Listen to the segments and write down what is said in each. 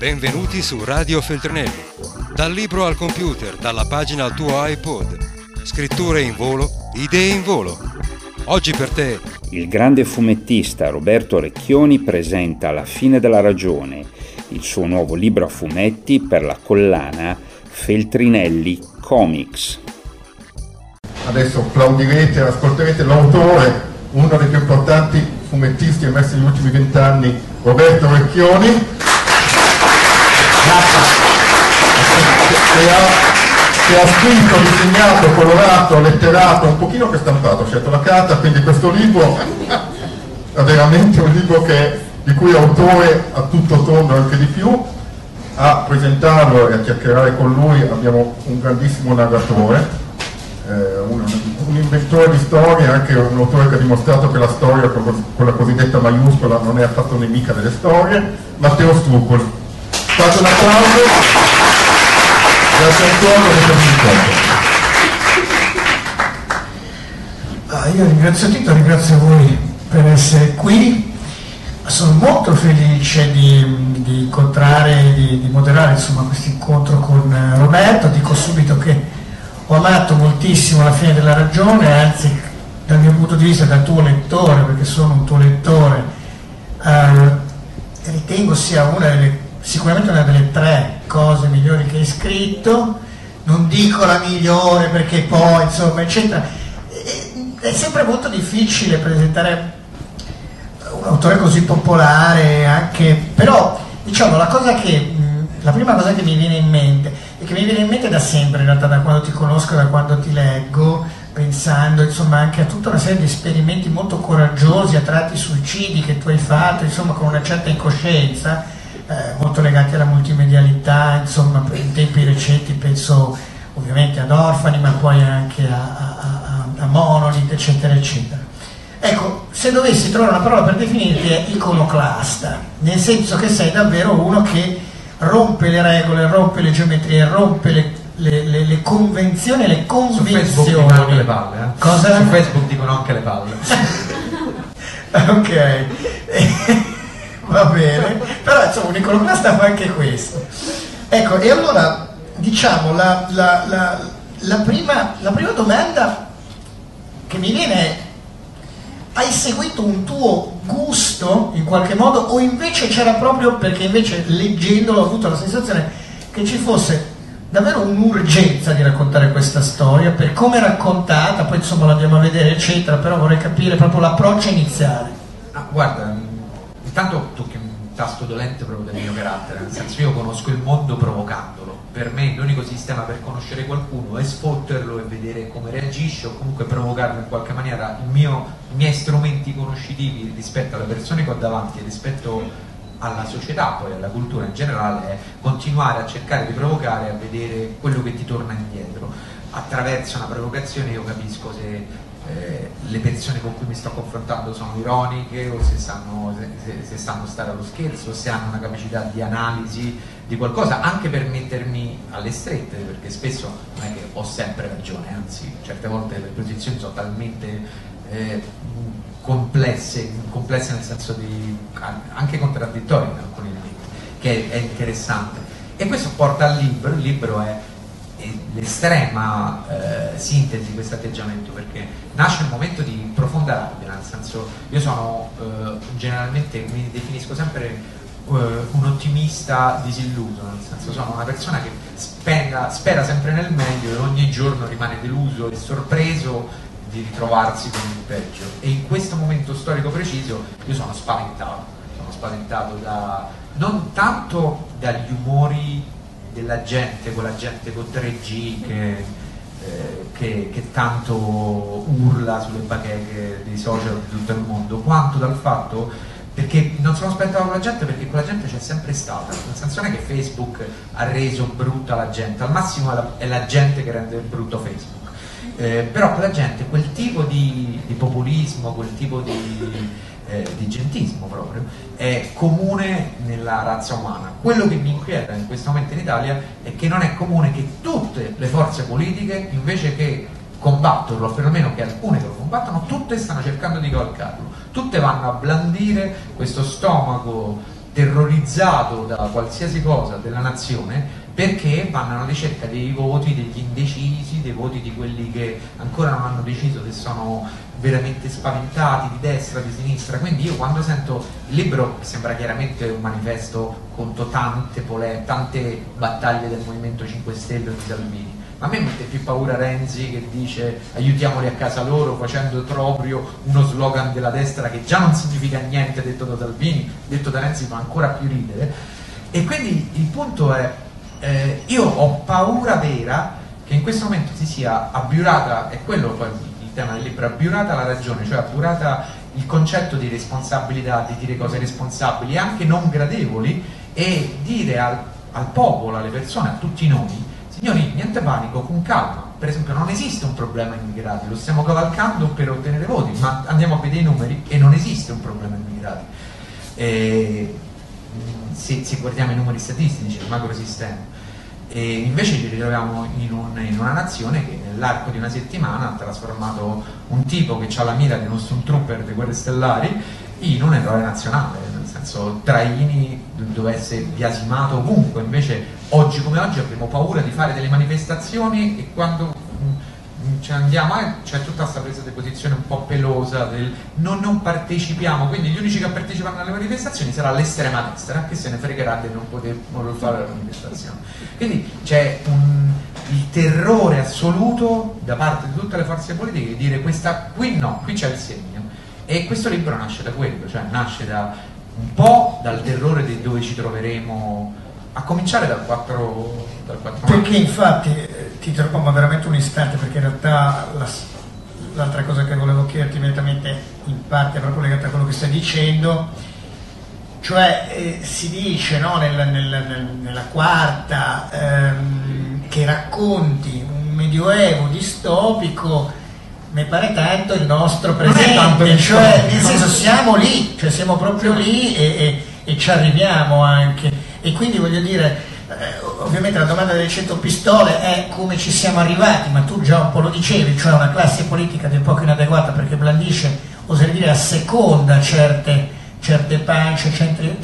Benvenuti su Radio Feltrinelli. Dal libro al computer, dalla pagina al tuo iPod. Scritture in volo, idee in volo. Oggi per te. Il grande fumettista Roberto Recchioni presenta La fine della ragione, il suo nuovo libro a fumetti per la collana Feltrinelli Comics. Adesso applaudirete, ascolterete l'autore, uno dei più importanti fumettisti emersi negli ultimi vent'anni, Roberto Recchioni che ha, ha scritto, disegnato, colorato, letterato, un pochino che stampato, ho scelto la carta, quindi questo libro è veramente un libro che, di cui l'autore ha tutto tondo anche di più. A presentarlo e a chiacchierare con lui abbiamo un grandissimo narratore, eh, un, un, inventore di storie, anche un autore che ha dimostrato che la storia con, con la cosiddetta maiuscola non è affatto nemica delle storie, Matteo Strucoli. Fate un applauso. Grazie ancora ah, Io ringrazio Tito, ringrazio voi per essere qui. Sono molto felice di, di incontrare, di, di moderare questo incontro con eh, Roberto. Dico subito che ho amato moltissimo la fine della ragione, anzi dal mio punto di vista da tuo lettore, perché sono un tuo lettore, eh, ritengo sia una delle sicuramente una delle tre cose migliori che hai scritto, non dico la migliore perché poi, insomma, eccetera. È sempre molto difficile presentare un autore così popolare, anche, però diciamo la cosa che, la prima cosa che mi viene in mente, e che mi viene in mente da sempre in realtà, da quando ti conosco, da quando ti leggo, pensando insomma anche a tutta una serie di esperimenti molto coraggiosi, a tratti suicidi che tu hai fatto, insomma con una certa incoscienza, eh, molto legati alla multimedialità, insomma in tempi recenti penso ovviamente ad Orfani ma poi anche a, a, a, Monolith eccetera eccetera. Ecco, se dovessi trovare una parola per definirti è iconoclasta, nel senso che sei davvero uno che rompe le regole, rompe le geometrie, rompe le, le, le, le convenzioni, le convinzioni. Su Facebook dicono anche le palle, eh? Cosa? Su Facebook dicono anche le palle. ok. Va bene, però insomma un iconoclasta fa anche questo. Ecco, e allora diciamo la, la, la, la prima, prima domanda che mi viene è hai seguito un tuo gusto in qualche modo o invece c'era proprio perché invece leggendolo ho avuto la sensazione che ci fosse davvero un'urgenza di raccontare questa storia per come è raccontata, poi insomma l'andiamo a vedere eccetera, però vorrei capire proprio l'approccio iniziale. Ah, guarda, intanto tocchi un tasto dolente proprio del mio carattere, nel senso io conosco il mondo provocandolo. Per me l'unico sistema per conoscere qualcuno è sfotterlo e vedere come reagisce o comunque provocarlo in qualche maniera. Mio, I miei strumenti conoscitivi rispetto alle persone che ho davanti e rispetto alla società, poi alla cultura in generale, è continuare a cercare di provocare e a vedere quello che ti torna indietro. Attraverso una provocazione io capisco se eh, le persone con cui mi sto confrontando sono ironiche o se sanno, se, se sanno stare allo scherzo, se hanno una capacità di analisi di qualcosa, anche per mettermi alle strette, perché spesso non è che ho sempre ragione, anzi certe volte le posizioni sono talmente eh, complesse, complesse nel senso di anche contraddittorie in alcuni elementi, che è interessante. E questo porta al libro, il libro è l'estrema eh, sintesi di questo atteggiamento perché nasce un momento di profonda rabbia, nel senso io sono eh, generalmente, mi definisco sempre eh, un ottimista disilluso, nel senso sono una persona che spera, spera sempre nel meglio e ogni giorno rimane deluso e sorpreso di ritrovarsi con il peggio. E in questo momento storico preciso io sono spaventato, sono spaventato da, non tanto dagli umori della gente, quella gente con 3G che, eh, che, che, tanto urla sulle bacheche dei social di tutto il mondo, quanto dal fatto perché non sono spaventato con la gente perché quella gente c'è sempre stata, senso non è che Facebook ha reso brutta la gente, al massimo è la, è la gente che rende brutto Facebook. Eh, però quella gente, quel tipo di, di populismo, quel tipo di, eh, di gentismo proprio, è comune nella razza umana. Quello che mi inquieta in questo momento in Italia è che non è comune che tutte le forze politiche, invece che combatterlo, o perlomeno che alcune che lo combattono, tutte stanno cercando di cavalcarlo, tutte vanno a blandire questo stomaco terrorizzato da qualsiasi cosa della nazione perché vanno alla ricerca dei voti degli indecisi, dei voti di quelli che ancora non hanno deciso se sono veramente spaventati di destra, di sinistra. Quindi io quando sento il libro, che sembra chiaramente un manifesto contro tante, tante battaglie del Movimento 5 Stelle o di Salvini, a me mette più paura Renzi che dice aiutiamoli a casa loro facendo proprio uno slogan della destra che già non significa niente detto da Salvini, detto da Renzi fa ancora più ridere. E quindi il punto è, eh, io ho paura vera che in questo momento si sia abbiurata, e quello poi il tema del libro, abbiurata la ragione, cioè abbiurata il concetto di responsabilità, di dire cose responsabili, anche non gradevoli, e dire al, al popolo, alle persone, a tutti noi, Signori, niente panico, con calma. Per esempio non esiste un problema immigrati, lo stiamo cavalcando per ottenere voti, ma andiamo a vedere i numeri e non esiste un problema immigrati. E, se, se, guardiamo i numeri statistici, il macrosistema. E invece ci ritroviamo in, un, in, una nazione che nell'arco di una settimana ha trasformato un tipo che ha la mira di uno stormtrooper dei guerre stellari in un eroe nazionale, nel senso Traini dovesse biasimato ovunque, invece oggi come oggi abbiamo paura di fare delle manifestazioni e quando mm, ci andiamo eh, c'è tutta questa presa di posizione un po' pelosa del non, non partecipiamo, quindi gli unici che partecipano alle manifestazioni sarà l'estrema destra che se ne fregherà di non poter fare la manifestazione. Quindi c'è un, il terrore assoluto da parte di tutte le forze politiche di dire questa qui no, qui c'è il segno. E questo libro nasce da quello, cioè nasce da un po' dal terrore di dove ci troveremo, a cominciare dal 4, dal 4 Perché infatti, ti interrompo veramente un istante, perché in realtà la, l'altra cosa che volevo chiederti immediatamente, in parte è proprio legata a quello che stai dicendo, cioè eh, si dice no, nella, nella, nella, quarta ehm, che racconti un medioevo distopico mi pare tanto il nostro presente, cioè nel senso siamo lì, cioè siamo proprio lì e, e, e ci arriviamo anche. E quindi voglio dire, ovviamente la domanda delle 100 pistole è come ci siamo arrivati, ma tu già un po' lo dicevi, cioè una classe politica del poco inadeguata perché blandisce, oserei dire, a seconda certe, certe pance, certi,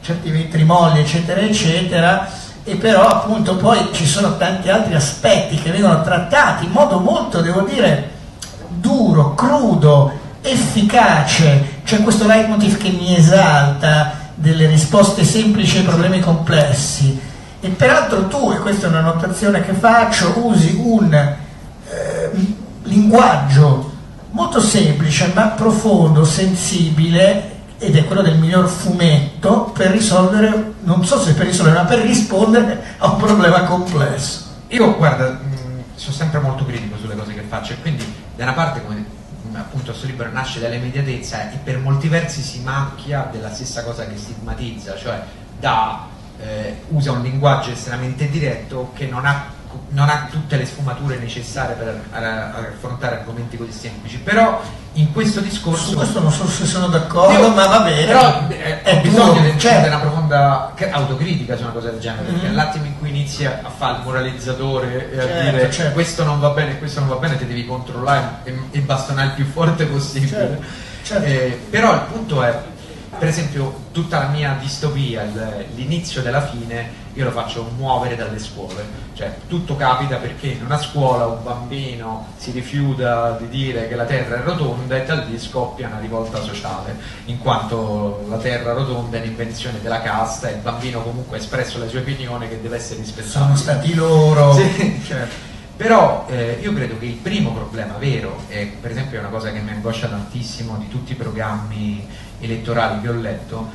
certi vetrimolli, eccetera, eccetera, e però appunto poi ci sono tanti altri aspetti che vengono trattati in modo molto, devo dire, duro, crudo, efficace, c'è questo leitmotiv che mi esalta delle risposte semplici ai problemi complessi. E peraltro tu, e questa è una notazione che faccio, usi un eh, linguaggio molto semplice ma profondo, sensibile, ed è quello del miglior fumetto per risolvere, non so se per risolvere, ma per rispondere a un problema complesso. Io, guarda, mh, sono sempre molto critico sulle cose che faccio e quindi da una parte come appunto questo libro nasce dall'immediatezza e per molti versi si macchia della stessa cosa che stigmatizza, cioè da, eh, usa un linguaggio estremamente diretto che non ha, non ha tutte le sfumature necessarie per affrontare argomenti così semplici, però in questo discorso... Su questo non so se sono d'accordo, io, ma va bene. Però eh, ho bisogno di certo. una profonda autocritica su una cosa del genere, perché mm. all'attimo in cui inizi a fare il moralizzatore e a certo, dire certo. questo non va bene, questo non va bene, ti devi controllare e, e bastonare il più forte possibile. Certo, certo. Eh, però il punto è per esempio tutta la mia distopia, l'inizio della fine, io lo faccio muovere dalle scuole, cioè tutto capita perché in una scuola un bambino si rifiuta di dire che la terra è rotonda e da lì scoppia una rivolta sociale, in quanto la terra rotonda è l'invenzione della casta e il bambino comunque ha espresso la sua opinione che deve essere rispettata. Sono stati loro. Sì. Certo. Però eh, io credo che il primo problema vero, e per esempio è una cosa che mi angoscia tantissimo di tutti i programmi elettorali che ho letto,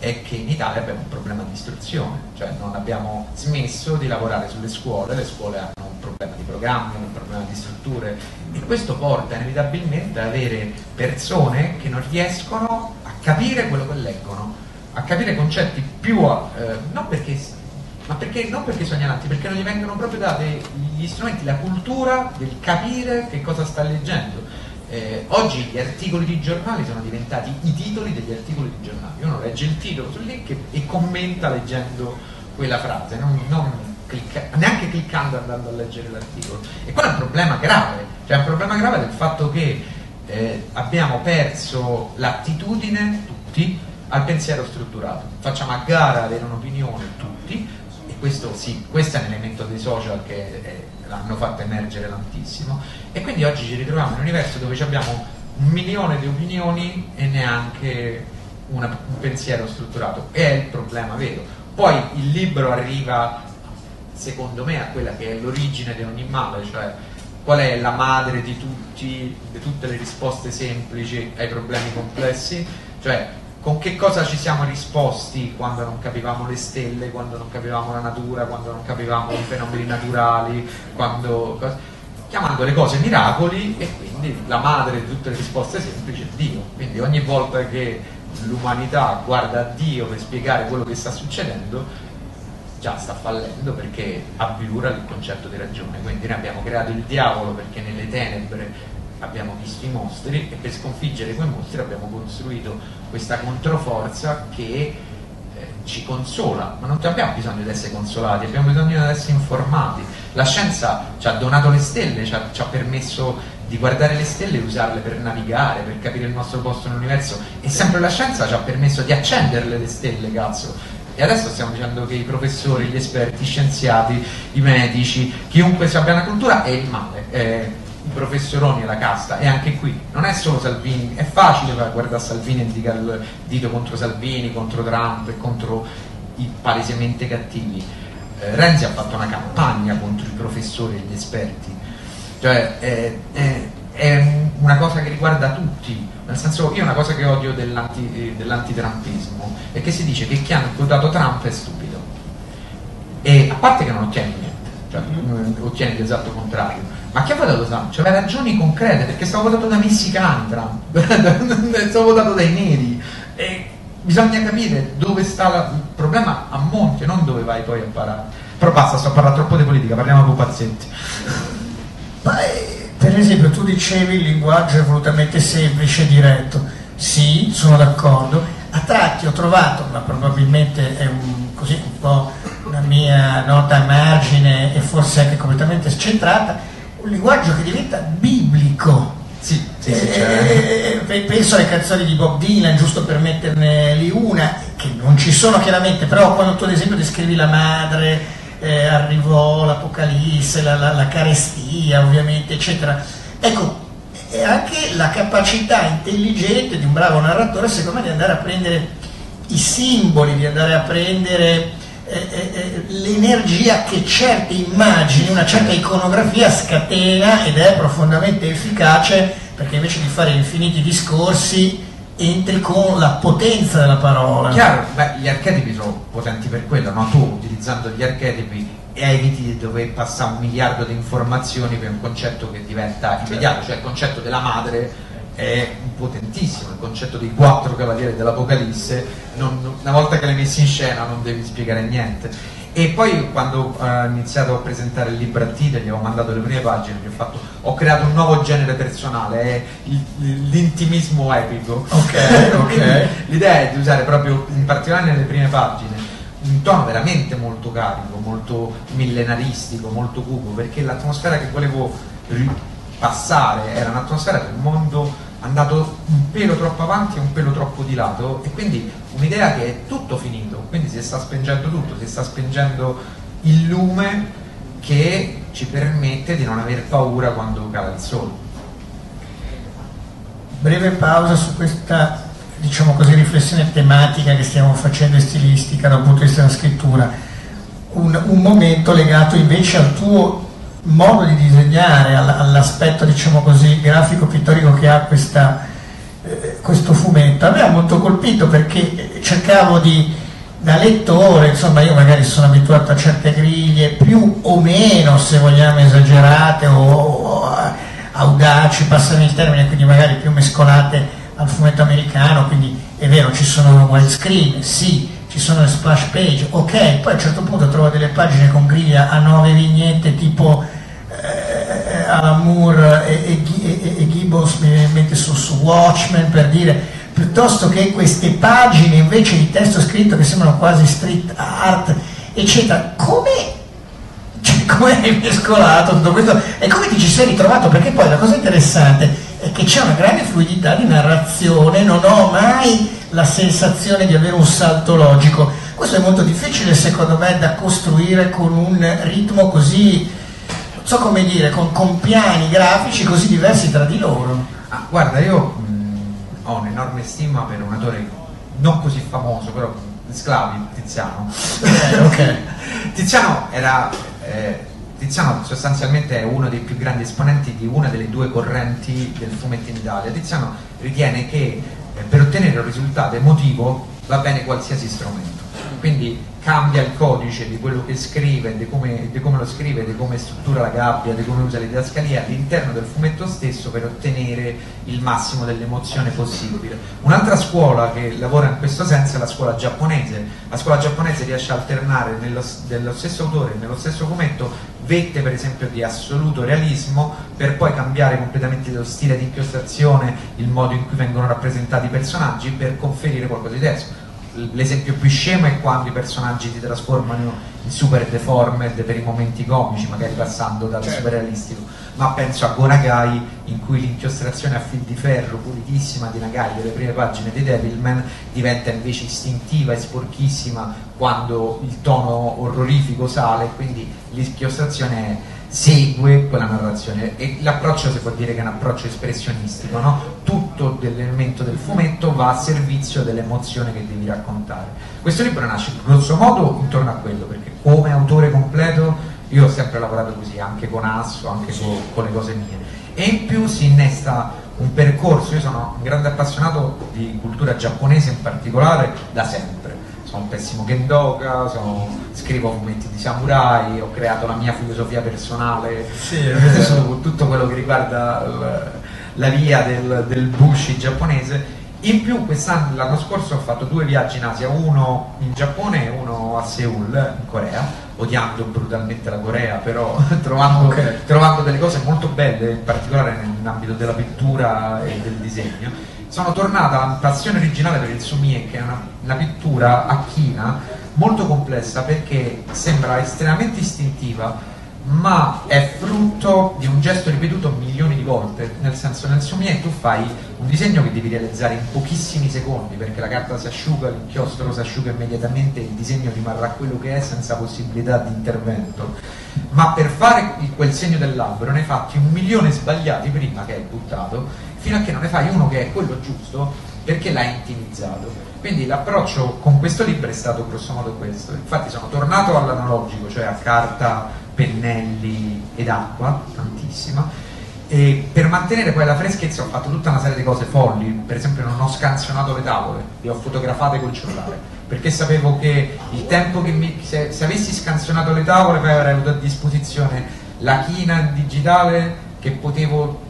è che in Italia abbiamo un problema di istruzione, cioè non abbiamo smesso di lavorare sulle scuole, le scuole hanno un problema di programmi, un problema di strutture e questo porta inevitabilmente ad avere persone che non riescono a capire quello che leggono, a capire concetti più, eh, non perché ma perché, non perché sono ignoranti, perché non gli vengono proprio dati gli strumenti, la cultura del capire che cosa sta leggendo. Eh, oggi gli articoli di giornali sono diventati i titoli degli articoli di giornali. Uno legge il titolo sul link e, e commenta leggendo quella frase, non, non clicca, neanche cliccando andando a leggere l'articolo. E quello è un problema grave, cioè è un problema grave del fatto che eh, abbiamo perso l'attitudine, tutti, al pensiero strutturato. Facciamo a gara avere un'opinione tutti, questo, sì, questo è un elemento dei social che è, l'hanno fatto emergere tantissimo, e quindi oggi ci ritroviamo in un universo dove abbiamo un milione di opinioni e neanche una, un pensiero strutturato. È il problema vero. Poi il libro arriva, secondo me, a quella che è l'origine di ogni male, cioè qual è la madre di, tutti, di tutte le risposte semplici ai problemi complessi, cioè con che cosa ci siamo risposti quando non capivamo le stelle, quando non capivamo la natura, quando non capivamo i fenomeni naturali, quando, chiamando le cose miracoli e quindi la madre di tutte le risposte semplici è Dio. Quindi ogni volta che l'umanità guarda a Dio per spiegare quello che sta succedendo, già sta fallendo perché avvilura il concetto di ragione. Quindi noi abbiamo creato il diavolo perché nelle tenebre abbiamo visto i mostri e per sconfiggere quei mostri abbiamo costruito questa controforza che eh, ci consola, ma non abbiamo bisogno di essere consolati, abbiamo bisogno di essere informati. La scienza ci ha donato le stelle, ci ha, ci ha permesso di guardare le stelle e usarle per navigare, per capire il nostro posto nell'universo e sempre la scienza ci ha permesso di accenderle le stelle, cazzo e adesso stiamo dicendo che i professori, gli esperti, gli scienziati, i medici, chiunque si abbia una cultura è il male. Eh, I professoroni e la casta, e anche qui non è solo Salvini, è facile guardare Salvini e indicare il dito contro Salvini, contro Trump e contro i palesemente cattivi. Eh, Renzi ha fatto una campagna contro i professori e gli esperti, cioè è, è, è una cosa che riguarda tutti, nel senso, io una cosa che odio dell'anti, dell'antitrampismo è che si dice che chi ha votato Trump è stupido. E a parte che non ottiene niente, cioè ottiene l'esatto contrario. Ma chi ha votato Trump? Cioè, aveva ragioni concrete, perché stava votato da messicani Trump, stava votato dai neri. E bisogna capire dove sta la... il problema a monte, non dove vai poi a parare. Però basta, sto a parlare troppo di politica, parliamo a pupazzetti. Beh, per esempio tu dicevi il linguaggio è volutamente semplice e diretto, sì, sono d'accordo, a tratti ho trovato, ma probabilmente è un, così, un po' una mia nota a margine e forse anche completamente scentrata, un linguaggio che diventa biblico. Sì, sì, sì, eh, eh, penso alle canzoni di Bob Dylan, giusto per metterne lì una, che non ci sono chiaramente, però quando tu ad esempio descrivi la madre, eh, arrivò l'Apocalisse, la, la, la, carestia ovviamente, eccetera. Ecco, è anche la capacità intelligente di un bravo narratore, secondo me, di andare a prendere i simboli, di andare a prendere eh, eh, eh l'energia che certe immagini, una certa iconografia scatena ed è profondamente efficace perché invece di fare infiniti discorsi entri con la potenza della parola. Chiaro, beh, gli archetipi sono potenti per quello, no? Tu utilizzando gli archetipi eviti di dover passare un miliardo di informazioni per un concetto che diventa certo. immediato, cioè il concetto della madre è potentissimo, il concetto dei quattro cavalieri dell'Apocalisse, non, una volta che l'hai messo in scena non devi spiegare niente. E poi quando ho iniziato a presentare il libro a Tite, gli ho mandato le prime pagine, gli ho, fatto, ho creato un nuovo genere personale, è l'intimismo epico. Okay, okay. L'idea è di usare proprio, in particolare nelle prime pagine, un tono veramente molto carico, molto millenaristico, molto cupo, perché l'atmosfera che volevo passare era un'atmosfera del mondo andato un pelo troppo avanti e un pelo troppo di lato e quindi un'idea che è tutto finito, quindi si sta spengendo tutto, si sta spengendo il lume che ci permette di non aver paura quando cala il sole. Breve pausa su questa diciamo così, riflessione tematica che stiamo facendo e stilistica dal punto di vista della scrittura, un, un momento legato invece al tuo modo di disegnare, all'aspetto diciamo così, grafico-pittorico che ha questa, eh, questo fumetto. A me ha molto colpito perché cercavo di, da lettore, insomma io magari sono abituato a certe griglie più o meno, se vogliamo, esagerate o, o audaci, passami il termine, quindi magari più mescolate al fumetto americano, quindi è vero, ci sono widescreen, sì, ci sono le splash page, ok, poi a un certo punto trovo delle pagine con griglia a nove vignette tipo eh, Alan Moore e, e, e, Gibbons mi mente su, su Watchmen per dire, piuttosto che queste pagine invece di testo scritto che sembrano quasi street art, eccetera, come cioè, come hai mescolato tutto questo e come ti ci sei ritrovato? Perché poi la cosa interessante è che c'è una grande fluidità di narrazione, non ho mai la sensazione di avere un salto logico. Questo è molto difficile secondo me da costruire con un ritmo così, non so come dire, con, con piani grafici così diversi tra di loro. Ah, guarda, io mh, ho un'enorme stima per un autore non così famoso, però Sclavi, Tiziano. Eh, ok. Tiziano era... Eh, Tiziano sostanzialmente è uno dei più grandi esponenti di una delle due correnti del fumetto in Italia. Tiziano ritiene che eh, per ottenere un risultato emotivo va bene qualsiasi strumento. Quindi cambia il codice di quello che scrive, di come, di come, lo scrive, di come struttura la gabbia, di come usa le didascalie all'interno del fumetto stesso per ottenere il massimo dell'emozione possibile. Un'altra scuola che lavora in questo senso è la scuola giapponese. La scuola giapponese riesce a alternare nello, nello stesso autore, nello stesso fumetto, vette per esempio di assoluto realismo per poi cambiare completamente lo stile di inchiostrazione, il modo in cui vengono rappresentati i personaggi per conferire qualcosa di diverso l'esempio più scemo è quando i personaggi si trasformano in super deformed per i momenti comici, magari passando dal certo. super realistico, ma penso a Gonagai in cui l'inchiostrazione a fil di ferro pulitissima di Nagai delle prime pagine di Devilman diventa invece istintiva e sporchissima quando il tono orrorifico sale, quindi l'inchiostrazione è segue quella narrazione. E l'approccio si può dire che è un approccio espressionistico, no? tutto l'elemento del fumetto va a servizio dell'emozione che devi raccontare. Questo libro nasce grosso modo intorno a quello, perché come autore completo io ho sempre lavorato così, anche con Asso, anche con, con le cose mie, e in più si innesta un percorso, io sono un grande appassionato di cultura giapponese in particolare da sempre sono un pessimo kendoka, sono, scrivo fumetti di samurai, ho creato la mia filosofia personale sì, su tutto quello che riguarda la, la via del, del bushi giapponese. In più quest'anno, l'anno scorso ho fatto due viaggi in Asia, uno in Giappone e uno a Seoul, in Corea, odiando brutalmente la Corea, però trovando, okay. trovando delle cose molto belle, in particolare nell'ambito della pittura e del disegno sono tornata alla passione originale per il sumie, che è una, una pittura a china molto complessa perché sembra estremamente istintiva ma è frutto di un gesto ripetuto milioni di volte, nel senso nel sumie tu fai un disegno che devi realizzare in pochissimi secondi perché la carta si asciuga, l'inchiostro si asciuga immediatamente e il disegno rimarrà quello che è senza possibilità di intervento. Ma per fare quel segno dell'albero ne hai fatti un milione sbagliati prima che hai buttato fino a che non ne fai uno che è quello giusto perché l'hai intimizzato. Quindi l'approccio con questo libro è stato grossomodo questo. Infatti sono tornato all'analogico, cioè a carta, pennelli ed acqua, tantissima, e per mantenere poi la freschezza ho fatto tutta una serie di cose folli, per esempio non ho scansionato le tavole, le ho fotografate col cellulare, perché sapevo che il tempo che mi... se, se avessi scansionato le tavole poi avrei avuto a disposizione la china digitale che potevo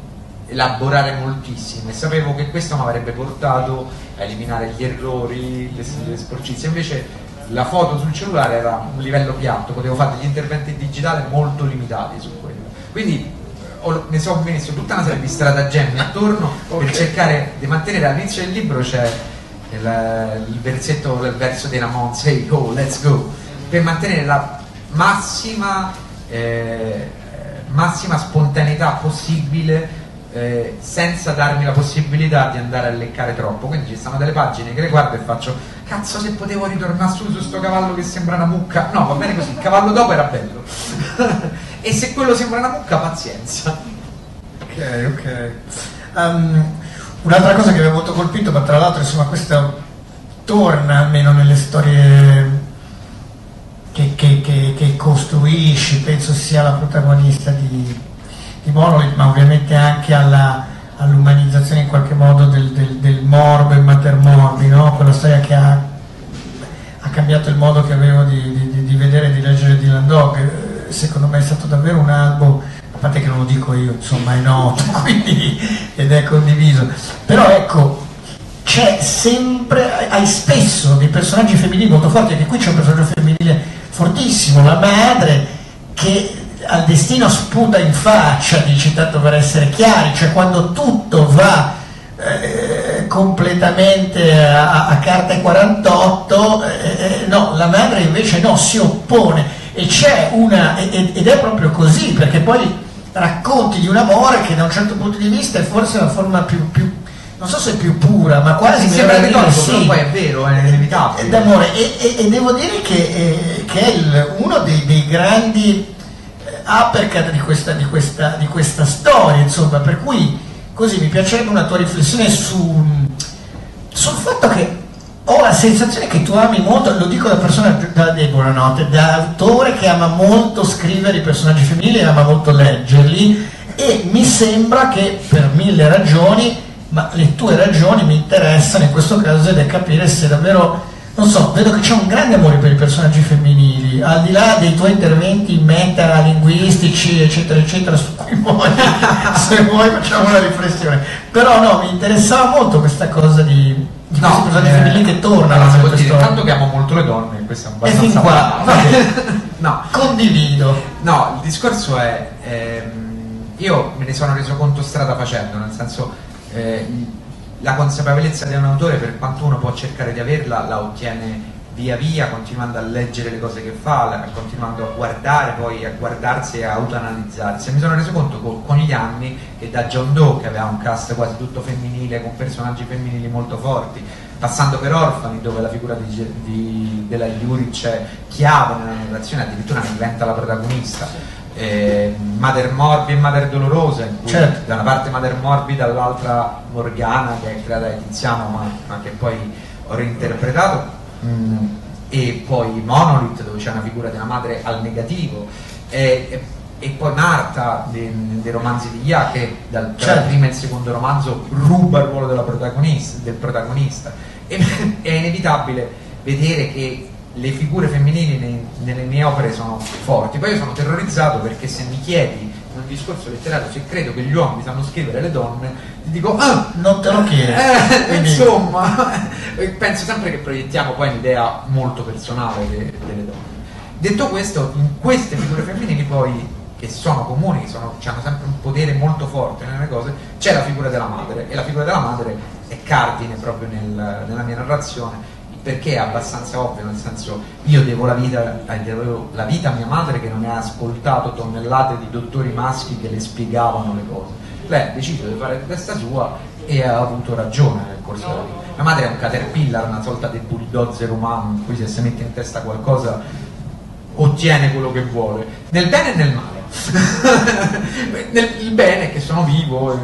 elaborare moltissimo e sapevo che questo mi avrebbe portato a eliminare gli errori, le, le sporcizie, invece la foto sul cellulare era un livello piatto, potevo fare degli interventi digitali molto limitati su quello. Quindi ho, ne sono messo tutta una serie di stratagemmi attorno okay. per cercare di mantenere all'inizio del libro c'è il, il versetto, il verso dei Ramon, say go, let's go, per mantenere la massima, eh, massima spontaneità possibile eh, senza darmi la possibilità di andare a leccare troppo. Quindi ci stanno delle pagine che le guardo e faccio cazzo se potevo ritornare su su sto cavallo che sembra una mucca. No, va bene così, il cavallo dopo era bello. e se quello sembra una mucca, pazienza. Ok, ok. Um, un'altra cosa che mi ha molto colpito, ma tra l'altro insomma questo torna almeno nelle storie che, che, che, che costruisci, penso sia la protagonista di di Monolith, ma ovviamente anche alla, all'umanizzazione in qualche modo del, del, del morbo e matermorbi, no? quella storia che ha, ha, cambiato il modo che avevo di, di, di vedere e di leggere Dylan Dog. Secondo me è stato davvero un album, a parte che non lo dico io, insomma è noto, quindi, ed è condiviso. Però ecco, c'è sempre, hai spesso dei personaggi femminili molto forti, anche qui c'è un personaggio femminile fortissimo, la madre che al destino sputa in faccia, dici tanto per essere chiari, cioè quando tutto va eh, completamente a, a carta 48, eh, eh, no, la madre invece no, si oppone e c'è una, ed è proprio così, perché poi racconti di un amore che da un certo punto di vista è forse una forma più, più non so se è più pura, ma quasi sì, sembra retorico, sì. poi è vero, è inevitabile. D'amore, e, e, e devo dire che, eh, che è il, uno dei, dei grandi uppercut di questa, di, questa, di questa, storia, insomma, per cui così mi piacerebbe una tua riflessione su, sul fatto che ho la sensazione che tu ami molto, lo dico da persona da, da buonanotte, da autore che ama molto scrivere i personaggi femminili ama molto leggerli e mi sembra che per mille ragioni, ma le tue ragioni mi interessano in questo caso ed è capire se davvero non so, vedo che c'è un grande amore per i personaggi femminili, al di là dei tuoi interventi metalinguistici, eccetera, eccetera, su cui vuoi, se vuoi facciamo una riflessione. Però no, mi interessava molto questa cosa di, di no, questi personaggi eh, femminili che tornano. No, dire, intanto che amo molto le donne, questo è un abbastanza... E fin qua, no. condivido. No, il discorso è, ehm, io me ne sono reso conto strada facendo, nel senso... Eh, la consapevolezza di un autore, per quanto uno può cercare di averla, la ottiene via via, continuando a leggere le cose che fa, continuando a guardare, poi a guardarsi e a autoanalizzarsi. Mi sono reso conto con, con, gli anni che da John Doe, che aveva un cast quasi tutto femminile, con personaggi femminili molto forti, passando per Orfani, dove la figura di, di, della Juric è chiave nella narrazione, addirittura diventa la protagonista eh, Mother Morbi e Mother Dolorosa, in cui certo. da una parte Mother Morbi, dall'altra Morgana, che è creata da Tiziano, ma, ma che poi ho reinterpretato, mm, e poi Monolith, dove c'è una figura una madre al negativo, e, e, e poi Marta, dei, dei, romanzi di Ia, che dal, certo. dal primo e il secondo romanzo ruba il ruolo protagonista, del protagonista. E, è inevitabile vedere che le figure femminili nei, nelle mie opere sono forti. Poi io sono terrorizzato perché se mi chiedi in un discorso letterario se credo che gli uomini sanno scrivere le donne, ti dico ah, non te lo chiedo. Eh, insomma, penso sempre che proiettiamo poi un'idea molto personale de, delle donne. Detto questo, in queste figure femminili poi che sono comuni, che sono, hanno sempre un potere molto forte nelle cose, c'è la figura della madre e la figura della madre è cardine proprio nel, nella mia narrazione perché è abbastanza ovvio, nel senso io devo la vita, eh, devo la vita a mia madre che non ha ascoltato tonnellate di dottori maschi che le spiegavano le cose. Lei ha deciso di fare testa sua e ha avuto ragione nel corso della vita. Mia madre è un caterpillar, una sorta di bulldozer umano, in cui se si mette in testa qualcosa ottiene quello che vuole, nel bene e nel male. il bene è che sono vivo,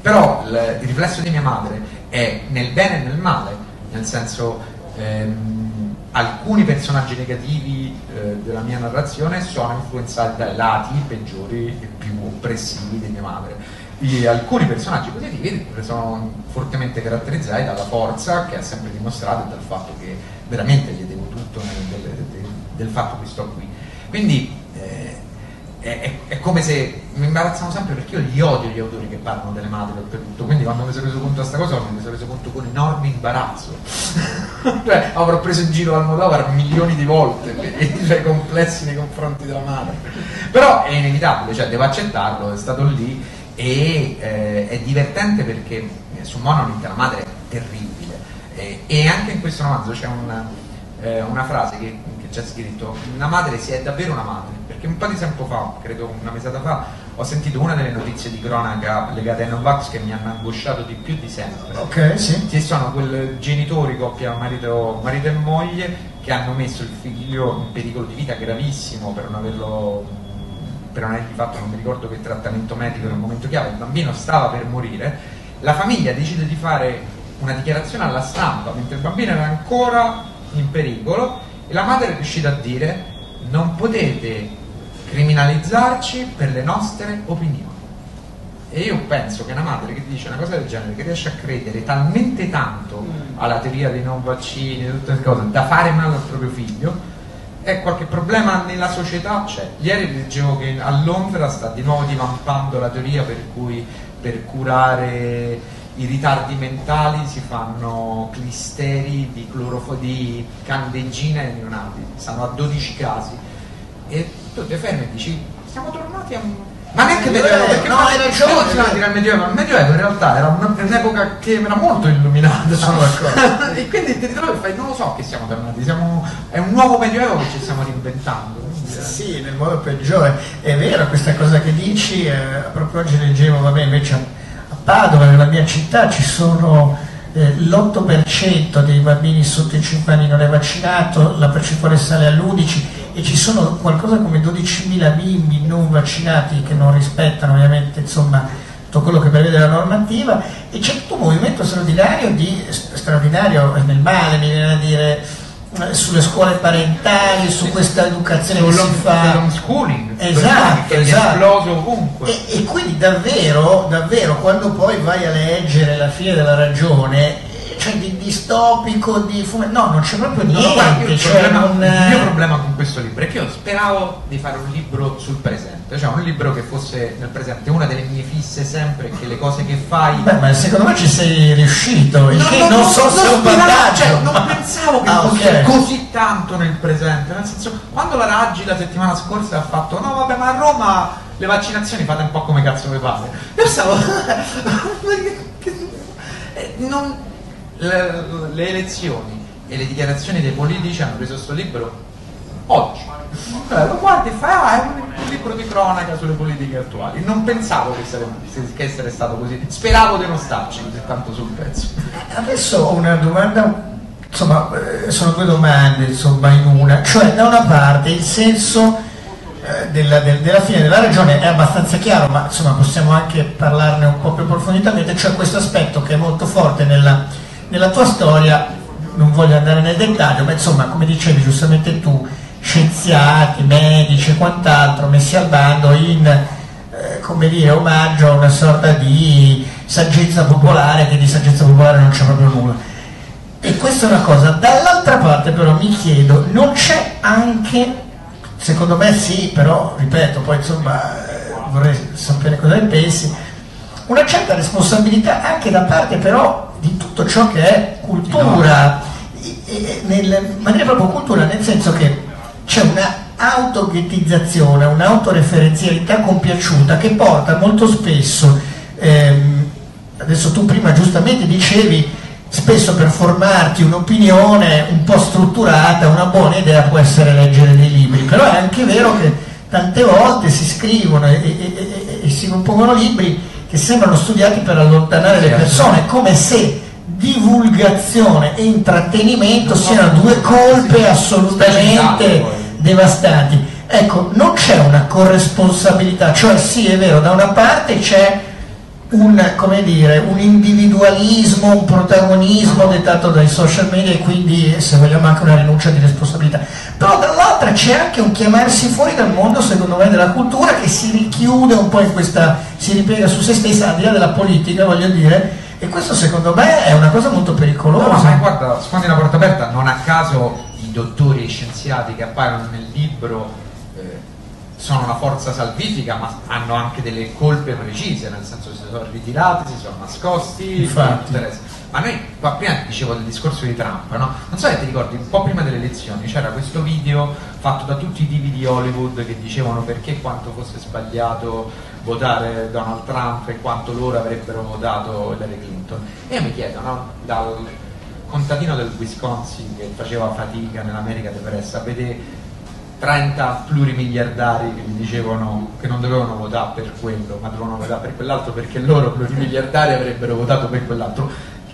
però il riflesso di mia madre è nel bene e nel male nel senso ehm, alcuni personaggi negativi eh, della mia narrazione sono influenzati dai lati peggiori e più oppressivi di mia madre. E alcuni personaggi positivi sono fortemente caratterizzati dalla forza che ha sempre dimostrato e dal fatto che veramente gli devo tutto nel, del, del, del fatto che sto qui. Quindi è, è, è, come se mi imbarazzano sempre perché io li odio gli autori che parlano delle madri oltretutto quindi quando mi sono reso conto di questa cosa mi sono reso conto con enorme imbarazzo. Cioè avrò preso in giro Almodovar milioni di volte suoi complessi nei confronti della madre. Però è inevitabile cioè devo accettarlo è stato lì e eh, è divertente perché su Monolith la madre è terribile. Eh, e anche in questo romanzo c'è una, eh, una frase che, che c'è scritto una madre si è davvero una madre perché un po' di tempo fa, credo una mesata fa, ho sentito una delle notizie di cronaca legate ai Novax che mi hanno angosciato di più di sempre. Ok, sì. Ci sono quei genitori, coppia marito, marito, e moglie, che hanno messo il figlio in pericolo di vita gravissimo per non averlo per non avergli fatto non mi ricordo che trattamento medico nel momento chiave, il bambino stava per morire, la famiglia decide di fare una dichiarazione alla stampa mentre il bambino era ancora in pericolo e la madre è riuscita a dire non potete criminalizzarci per le nostre opinioni. E io penso che una madre che dice una cosa del genere, che riesce a credere talmente tanto mm. alla teoria dei non vaccini e tutte queste cose, da fare male al proprio figlio, e qualche problema nella società c'è. Ieri leggevo che a Londra sta di nuovo divampando la teoria per cui per curare i ritardi mentali si fanno clisteri di, clorofo- di candeggina e neonati, stanno a 12 casi e tu ti fermi e dici siamo tornati a, Ma neanche Medioevo, perché no, hai ragione. Non si dire al Medioevo, il Medioevo in realtà era un'epoca che era molto illuminata. Sono d'accordo. e quindi ti ritrovi e fai, non lo so che siamo tornati, siamo, è un nuovo Medioevo che ci stiamo reinventando. Sì, nel modo peggiore. È vero questa cosa che dici, eh, proprio oggi leggevo, vabbè, invece a Padova, nella mia città, ci sono eh, l'8% dei bambini sotto i 5 anni non è vaccinato, la percentuale sale all'11% e ci sono qualcosa come 12.000 bimbi non vaccinati che non rispettano ovviamente insomma, tutto quello che prevede la normativa e c'è tutto un movimento straordinario, di, straordinario nel male, mi viene a dire, sulle scuole parentali, su questa educazione che si fa. l'homeschooling, esatto, esatto. è esploso ovunque. E, e quindi davvero, davvero, quando poi vai a leggere la fine della ragione, cioè di distopico, di fumetto, no, non c'è proprio niente. No, guarda, il, cioè problema, non... il mio problema con questo libro è che io speravo di fare un libro sul presente, cioè un libro che fosse nel presente. Una delle mie fisse sempre che le cose che fai. Beh, ma secondo me ci sei riuscito, il No, che no, non no, so se è un speravo, vantaggio. cioè, non pensavo che Ah, fosse ok. così tanto nel presente, nel senso, quando la Raggi la settimana scorsa ha fatto no vabbè ma a Roma le vaccinazioni fate un po' come cazzo vi pare. Io stavo. Eh, non- le, le elezioni e le dichiarazioni dei politici hanno preso questo libro oggi. Eh, lo guardi e fai, ah, è un, libro di cronaca sulle politiche attuali. Non pensavo che, sarebbe, che essere stato così. Speravo di non starci così tanto sul pezzo. Adesso ho una domanda, insomma, eh, sono due domande insomma, in una, cioè da una parte il senso eh, della, del- della fine della ragione è abbastanza chiaro, ma insomma possiamo anche parlarne un po' più approfonditamente, cioè questo aspetto che è molto forte nella, nella tua storia, non voglio andare nel dettaglio, ma insomma come dicevi giustamente tu, scienziati, medici e quant'altro messi al bando in eh, come dire, omaggio a una sorta di saggezza popolare che di saggezza popolare non c'è proprio nulla. E questa è una cosa. Dall'altra parte però mi chiedo, non c'è anche, secondo me sì, però ripeto, poi insomma eh, vorrei sapere cosa ne pensi, una certa responsabilità anche da parte però di tutto ciò che è cultura, nel- ma non è proprio cultura, nel senso che c'è una autoghettizzazione, un'autoreferenzialità compiaciuta che porta molto spesso, ehm, adesso tu prima giustamente dicevi, spesso per formarti un'opinione un po' strutturata, una buona idea può essere leggere dei libri, però è anche vero che tante volte si scrivono e, e- e- e si compongono libri che sembrano studiati per allontanare le persone, come se divulgazione e intrattenimento siano due colpe assolutamente devastanti. Ecco, non c'è una corresponsabilità, cioè sì è vero, da una parte c'è un, come dire, un individualismo, un protagonismo dettato dai social media e quindi se vogliamo anche una rinuncia di responsabilità. Però dall'altra c'è anche un chiamarsi fuori dal mondo, secondo me, della cultura che si richiude un po' in questa, si ripiega su se stessa, al di là della politica, voglio dire, e questo secondo me è una cosa molto No, pericolosa. ma guarda, sfondi una porta aperta, non a caso i dottori e scienziati che appaiono nel libro sono una forza salvifica, ma hanno anche delle colpe precise, nel senso che si sono ritirati, si sono nascosti, Infatti. Ma noi, qua prima dicevo del discorso di Trump, no? Non so se ti ricordi, un po' prima delle elezioni c'era questo video fatto da tutti i tipi di Hollywood che dicevano perché quanto fosse sbagliato votare Donald Trump e quanto loro avrebbero votato Hillary Clinton. E io mi chiedo, no? Dal contadino del Wisconsin che faceva fatica nell'America depressa a vedere 30 plurimiliardari che gli dicevano che non dovevano votare per quello, ma dovevano votare per quell'altro perché loro plurimiliardari avrebbero votato per quell'altro.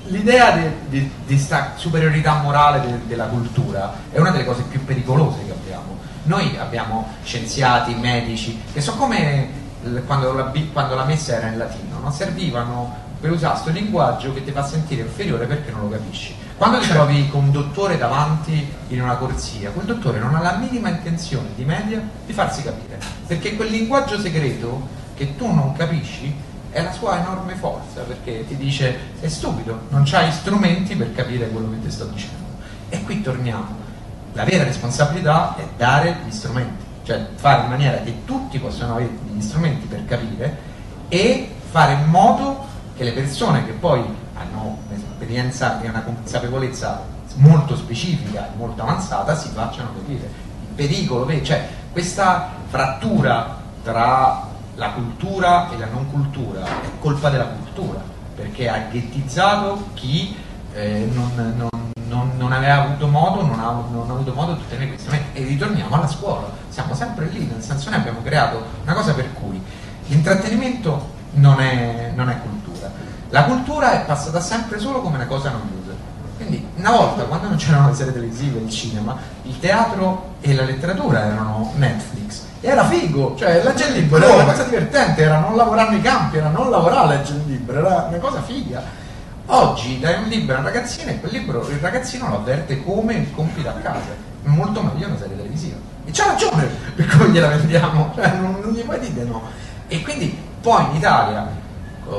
L'idea di, di- di sta superiorità morale de- della cultura è una delle cose più pericolose che abbiamo. Noi abbiamo scienziati, medici, che sono come l- quando la, quando la messa era in latino, no? servivano per usare questo linguaggio che ti fa sentire inferiore perché non lo capisci. Quando ti trovi con un dottore davanti in una corsia, quel dottore non ha la minima intenzione di media di farsi capire, perché quel linguaggio segreto che tu non capisci è la sua enorme forza, perché ti dice sei stupido, non hai strumenti per capire quello che ti sto dicendo. E qui torniamo, la vera responsabilità è dare gli strumenti, cioè fare in maniera che tutti possano avere gli strumenti per capire e fare in modo che le persone che poi hanno un'esperienza e una consapevolezza molto specifica e molto avanzata si facciano capire. Il pericolo, cioè questa frattura tra la cultura e la non cultura è colpa della cultura, perché ha ghettizzato chi eh, non, non, non, non, aveva avuto modo, non ha, non ha avuto modo di ottenere strumenti. E ritorniamo alla scuola, siamo sempre lì, nel senso noi abbiamo creato una cosa per cui l'intrattenimento non è, non è cultura. La cultura è passata sempre solo come una cosa noiosa. Quindi una volta, quando non c'erano le serie televisive, il cinema, il teatro e la letteratura erano Netflix era figo, cioè leggere il libro era una cosa divertente, era non lavorare nei campi, era non lavorare a leggere un libro, era una cosa figa. Oggi dai un libro a un ragazzino e quel libro il ragazzino lo avverte come il compito a casa, è molto meglio una serie televisiva. E c'ha ragione per come gliela vendiamo, cioè non, non gli puoi dire no. E quindi poi in Italia,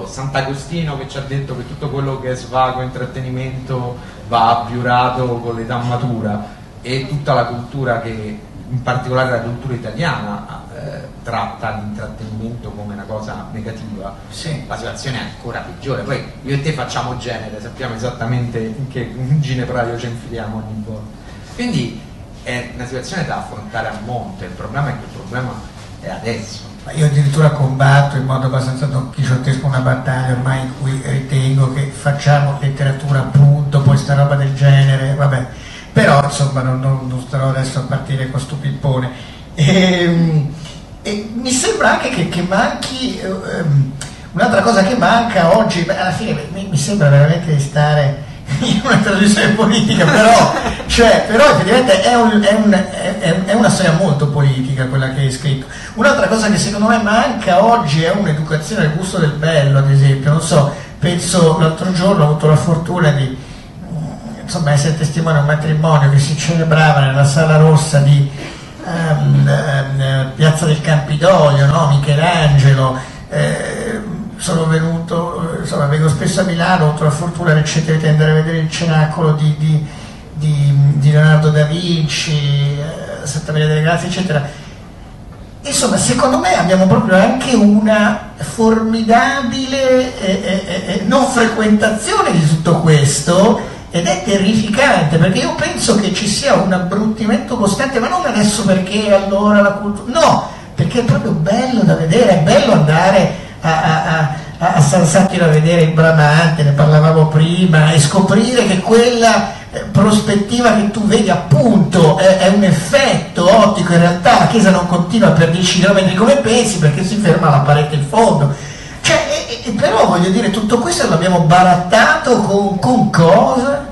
Sant'Agostino che ci ha detto che tutto quello che è svago, intrattenimento va abbiurato con l'età matura e tutta la cultura che in particolare la cultura italiana eh, tratta l'intrattenimento come una cosa negativa, sì. la situazione è ancora peggiore. Poi io e te facciamo genere, sappiamo esattamente in che ginepraio ci infiliamo ogni volta. Quindi è una situazione da affrontare a monte, il problema è che il problema è adesso. Ma io addirittura combatto in modo abbastanza don chisciottesco una battaglia ormai in cui ritengo che facciamo letteratura appunto, poi sta roba del genere, vabbè però insomma non, non, non starò adesso a partire con sto pippone. E, ehm, e mi sembra anche che, che manchi, um, un'altra cosa che manca oggi, alla fine mi, mi, sembra veramente di stare in una trasmissione politica, però, cioè, però effettivamente è, un, è, un, è, è, una storia molto politica quella che hai scritto. Un'altra cosa che secondo me manca oggi è un'educazione al gusto del bello, ad esempio, non so, penso l'altro giorno ho avuto la fortuna di insomma essere testimone di un matrimonio che si celebrava nella sala rossa di um, um, Piazza del Campidoglio, no? Michelangelo, eh, sono venuto, insomma vengo spesso a Milano, ho avuto la fortuna eccetera, di andare a vedere il cenacolo di, di, di, di Leonardo da Vinci, eh, Santa Maria delle Grazie, eccetera. Insomma, secondo me abbiamo proprio anche una formidabile eh, eh, eh, eh non frequentazione di tutto questo ed è terrificante perché io penso che ci sia un abbruttimento costante, ma non adesso perché allora la cultura, no, perché è proprio bello da vedere, è bello andare a, a, a, San a vedere il Bramante, ne parlavamo prima, e scoprire che quella eh, prospettiva che tu vedi appunto è, è, un effetto ottico, in realtà la Chiesa non continua per 10 km come pensi perché si ferma alla parete in fondo cioè, e, e, però voglio dire, tutto questo l'abbiamo barattato con, con cosa?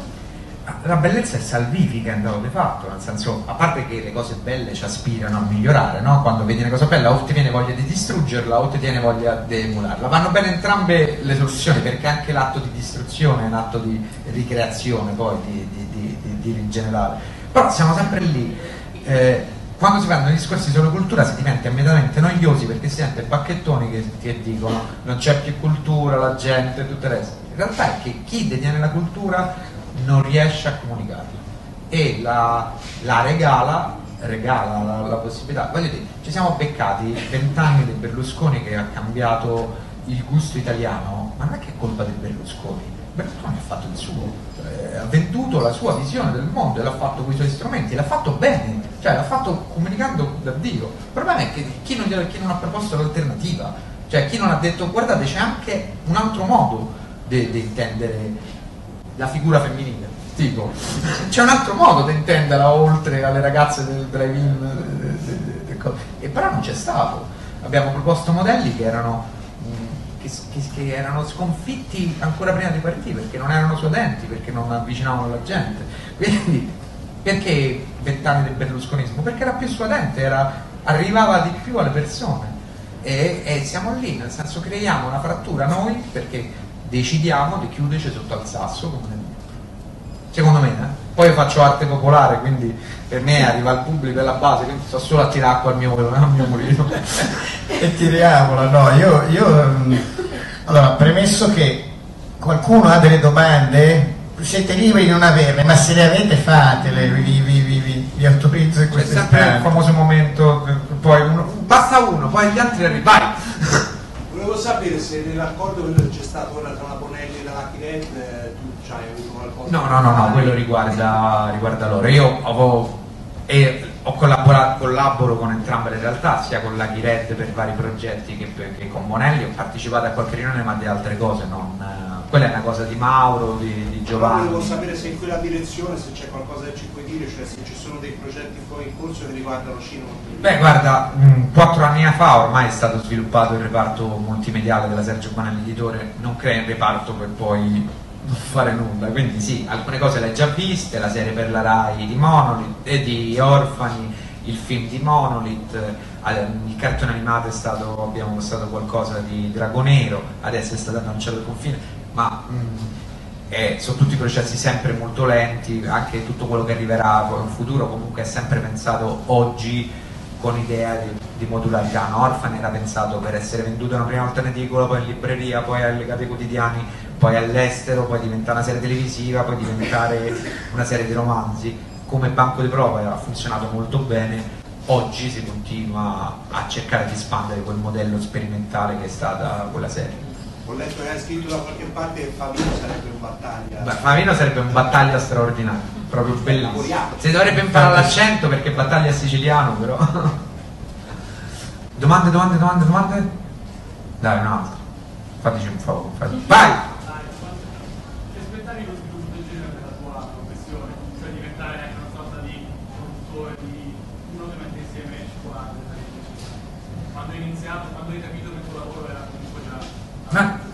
La bellezza è salvifica in dato di fatto, nel senso, a parte che le cose belle ci aspirano a migliorare, no? quando vedi una cosa bella o ti viene voglia di distruggerla o ti viene voglia di emularla. Vanno bene entrambe le soluzioni perché anche l'atto di distruzione è un atto di ricreazione, poi di, di, di, di rigenerare. Però siamo sempre lì. Eh, quando si fanno discorsi sulla cultura si diventa immediatamente noiosi perché si sente bacchettoni che, che dicono non c'è più cultura, la gente, tutto il resto. In realtà è che chi detiene la cultura non riesce a comunicarla e la, la regala, regala la, la, possibilità. Voglio dire, ci siamo beccati vent'anni di Berlusconi che ha cambiato il gusto italiano, ma non è che è colpa di Berlusconi Berlusconi ha fatto il suo, eh, ha venduto la sua visione del mondo e l'ha fatto con i suoi strumenti, l'ha fatto bene, cioè l'ha fatto comunicando da Dio. Il problema è che chi non, chi non ha proposto l'alternativa, cioè chi non ha detto guardate c'è anche un altro modo di intendere la figura femminile, tipo c'è un altro modo di intenderla oltre alle ragazze del drive-in, e però non c'è stato. Abbiamo proposto modelli che erano che, che, che, erano sconfitti ancora prima di partire perché non erano suadenti, perché non avvicinavano la gente. Quindi perché vent'anni del berlusconismo? Perché era più suadente, era, arrivava di più alle persone. E, e, siamo lì, nel senso creiamo una frattura noi perché decidiamo di chiuderci sotto al sasso come secondo me eh? poi io faccio arte popolare quindi per me arriva al pubblico e alla base quindi sto solo a tirare acqua al mio, al mio mulino. E tiriamola no io, io mm, allora premesso che qualcuno ha delle domande siete liberi di non averne ma se le avete fatele vi, vi, vi, vi, autorizzo in questo è sempre il famoso momento poi uno, basta uno poi gli altri arrivano volevo sapere se nell'accordo che c'è stato ora tra la Bonelli e la Macchinet eh, tu hai avuto qualcosa no no no, no quello riguarda, riguarda loro. Io avevo, ho collaborato, collaboro con entrambe le realtà, sia con la Red per vari progetti che, che, con Monelli, ho partecipato a qualche riunione ma di altre cose, non, eh, quella è una cosa di Mauro, di, di Giovanni. Volevo sapere se in quella direzione, se c'è qualcosa che ci puoi dire, cioè se ci sono dei progetti poi in corso che riguardano cinema. Beh guarda, mh, quattro anni fa ormai è stato sviluppato il reparto multimediale della Sergio Bonelli Editore, non crea il reparto per poi fare nulla, quindi sì, alcune cose le hai già viste, la serie per la RAI di Monolith e di Orfani, il film di Monolith, eh, il cartone animato è stato, abbiamo mostrato qualcosa di Dragonero, adesso è stato annunciato il confine, ma mh, eh, sono tutti processi sempre molto lenti, anche tutto quello che arriverà in futuro comunque è sempre pensato oggi con idea di, di modularità. No? Orphan era pensato per essere venduto una prima volta in edicola, poi in libreria, poi alle case quotidiani, poi all'estero, poi diventare una serie televisiva, poi diventare una serie di romanzi. Come banco di prova ha funzionato molto bene, oggi si continua a cercare di espandere quel modello sperimentale che è stata quella serie. Ho letto che hai scritto da qualche parte che Favino sarebbe un battaglia. Beh, Favino sarebbe un battaglia straordinario, proprio bellissimo. Si dovrebbe imparare l'accento perché battaglia è siciliano, però. domande, domande, domande, domande? Dai, un altro. Fateci un favore. Fatti. Vai!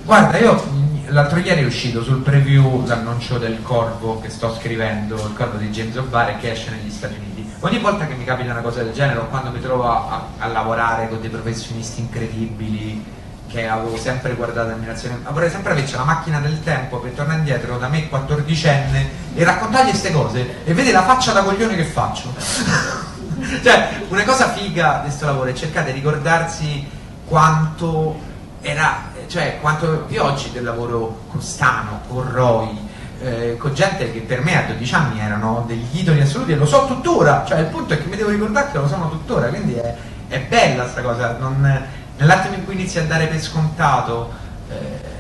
Guarda, io l'altro ieri è uscito sul preview l'annuncio del Corvo che sto scrivendo, il Corvo di James O'Barr che esce negli Stati Uniti. Ogni volta che mi capita una cosa del genere o quando mi trovo a, a lavorare con dei professionisti incredibili che avevo sempre guardato ammirazione, vorrei sempre averci una macchina del tempo per tornare indietro da me 14enne e raccontargli queste cose e vedi la faccia da coglione che faccio. cioè, una cosa figa di questo lavoro è cercare di ricordarsi quanto era cioè quanto io oggi del lavoro con Stano, con Roy, eh, con gente che per me a 12 anni erano degli idoli assoluti e lo so tuttora, cioè il punto è che mi devo ricordare che lo sono tuttora, quindi è, è bella questa cosa, non, nell'attimo in cui inizi a dare per scontato, eh,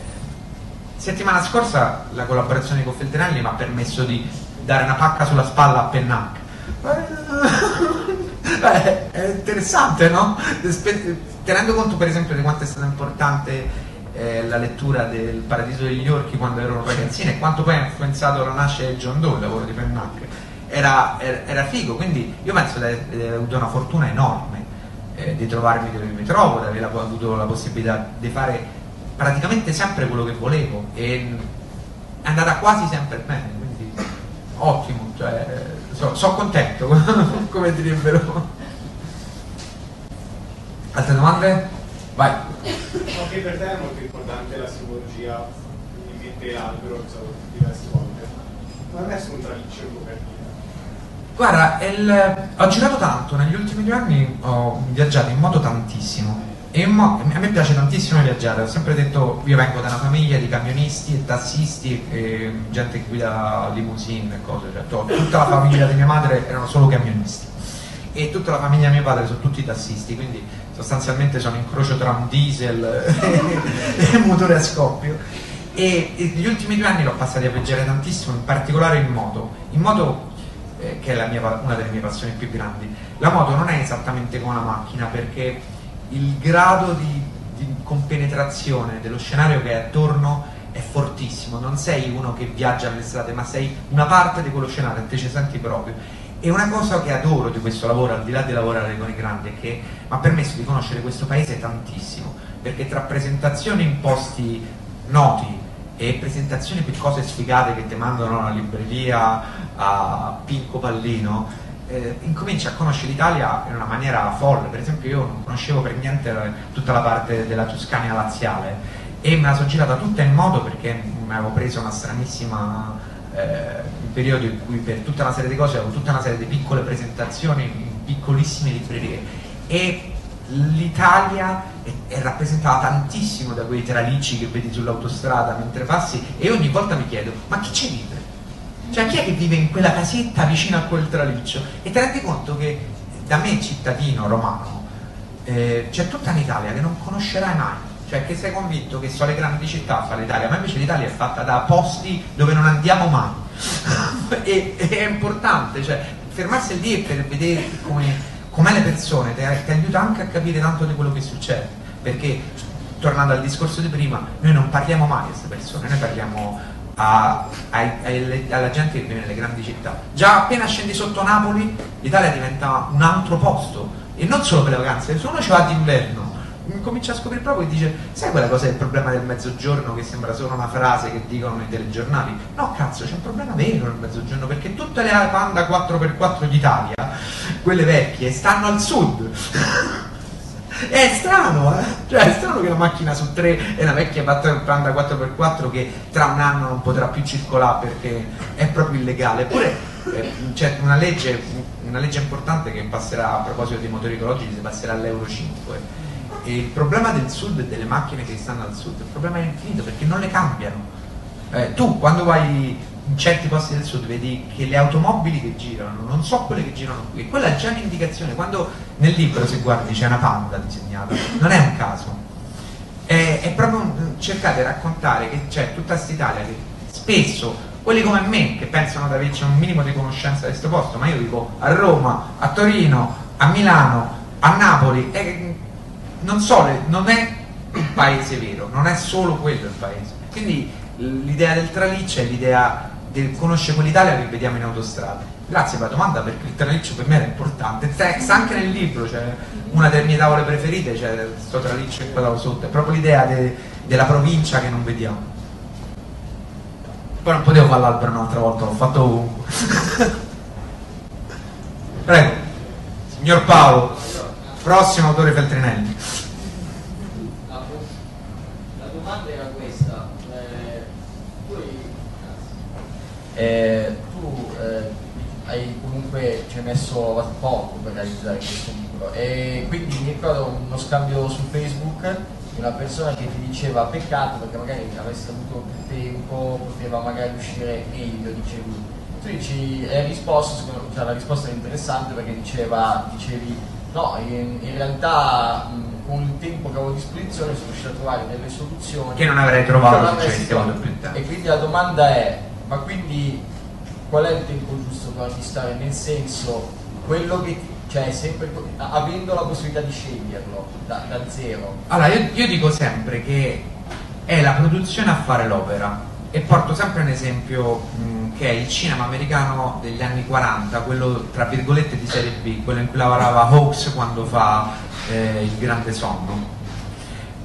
settimana scorsa la collaborazione con Feltrinelli mi ha permesso di dare una pacca sulla spalla a Pennac. Beh, è interessante, no? Tenendo conto per esempio di quanto è stato importante eh, la lettura del Paradiso degli Orchi quando ero ragazzino e quanto poi ha influenzato la nascita di John Doe, il lavoro di Pennac. Era, era, era, figo, quindi io penso di aver avuto una fortuna enorme eh, di trovarmi dove mi trovo, di aver avuto la possibilità di fare praticamente sempre quello che volevo e è andata quasi sempre bene, quindi ottimo, cioè, so, so contento, come direbbero. Altre domande? Vai. No, che per te è molto importante la simbologia, in mente l'albero, diverse volte. Non è messo un traliccio in copertina. Guarda, il... ho girato tanto, negli ultimi due anni ho viaggiato in moto tantissimo. E mo... a me piace tantissimo viaggiare, ho sempre detto, io vengo da una famiglia di camionisti e tassisti, e gente che guida limousine e cose, cioè, tutta la famiglia di mia madre erano solo camionisti e tutta la famiglia di mio padre sono tutti tassisti, quindi sostanzialmente sono incrocio tra un diesel e un motore a scoppio. E, e gli ultimi due anni l'ho passati a viaggiare tantissimo, in particolare in moto. In moto, eh, che è mia, una delle mie passioni più grandi, la moto non è esattamente come una macchina perché il grado di, di compenetrazione dello scenario che è attorno è fortissimo, non sei uno che viaggia alle strade, ma sei una parte di quello scenario te ci senti proprio e una cosa che adoro di questo lavoro, al di là di lavorare con i grandi, è che mi ha permesso di conoscere questo paese tantissimo, perché tra presentazioni in posti noti e presentazioni per cose sfigate che ti mandano alla libreria a Pinco Pallino, eh, incominci a conoscere l'Italia in una maniera folle. Per esempio io non conoscevo per niente tutta la parte della Toscania laziale e me la sono girata tutta in modo perché mi avevo preso una stranissima eh, periodo in cui per tutta una serie di cose avevo tutta una serie di piccole presentazioni in piccolissime librerie e l'Italia è, rappresentata tantissimo da quei tralicci che vedi sull'autostrada mentre passi e ogni volta mi chiedo ma chi ci vive? Cioè chi è che vive in quella casetta vicino a quel traliccio? E ti rendi conto che da me cittadino romano eh, c'è tutta un'Italia che non conoscerai mai cioè che sei convinto che sono le grandi città a fare l'Italia, ma invece l'Italia è fatta da posti dove non andiamo mai. E, è importante, cioè fermarsi lì per vedere come com'è le persone ti, ti aiuta anche a capire tanto di quello che succede. Perché tornando al discorso di prima noi non parliamo mai a queste persone noi parliamo a, a, a, alla gente che vive nelle grandi città. Già appena scendi sotto Napoli l'Italia diventa un altro posto. E non solo per le vacanze se uno ci va d'inverno comincia a scoprire proprio e dice sai quella cosa il problema del mezzogiorno che sembra solo una frase che dicono nei telegiornali no cazzo c'è un problema vero nel mezzogiorno perché tutte le Panda 4x4 d'Italia quelle vecchie stanno al sud è strano, eh? Cioè, è strano che una macchina su tre è una vecchia Panda 4x4 che tra un anno non potrà più circolare perché è proprio illegale. Eppure eh, c'è una legge, una legge importante che passerà a proposito dei motori ecologici, passerà all'Euro 5 e il problema del sud e delle macchine che stanno al sud, il problema è infinito perché non le cambiano. Eh, tu quando vai in certi posti del sud vedi che le automobili che girano non so quelle che girano qui, quella è già un'indicazione. Quando nel libro, se guardi, c'è una panda disegnata, non è un caso. È, è proprio cercare di raccontare che c'è tutta questa Italia che spesso quelli come me che pensano di averci un minimo di conoscenza di questo posto, ma io vivo a Roma, a Torino, a Milano, a Napoli e non, so, non è un paese vero, non è solo quello il paese. Quindi l'idea del traliccio è l'idea del conoscere quell'Italia che vediamo in autostrada. Grazie per la domanda perché il traliccio per me era importante. Text, anche nel libro, cioè, una delle mie tavole preferite c'è cioè, questo traliccio e quello sotto, è proprio l'idea de, della provincia che non vediamo. Poi non potevo fare l'albero un'altra volta, l'ho fatto ovunque. Prego, signor Paolo. Prossimo autore Feltrinelli. La, domanda era questa. Eh, tu, eh, tu eh, hai comunque ci hai messo poco per realizzare questo libro e quindi mi ricordo uno scambio su Facebook di una persona che ti diceva peccato perché magari avessi avuto più tempo, poteva magari uscire meglio, dicevi. Tu dici, hai risposto, cioè, la risposta è interessante perché diceva, dicevi No, in, in realtà mh, con il tempo che avevo a disposizione sono riuscito a trovare delle soluzioni che non avrei trovato se ci avessi più tempo. E quindi la domanda è, ma quindi qual è il tempo giusto per acquistare? Nel senso, quello che cioè sempre avendo la possibilità di sceglierlo da, da zero. Allora, io, io dico sempre che è la produzione a fare l'opera e porto sempre un esempio mh, che è il cinema americano degli anni 40, quello tra virgolette di serie B, quello in cui lavorava Hawks quando fa eh, Il Grande Sonno.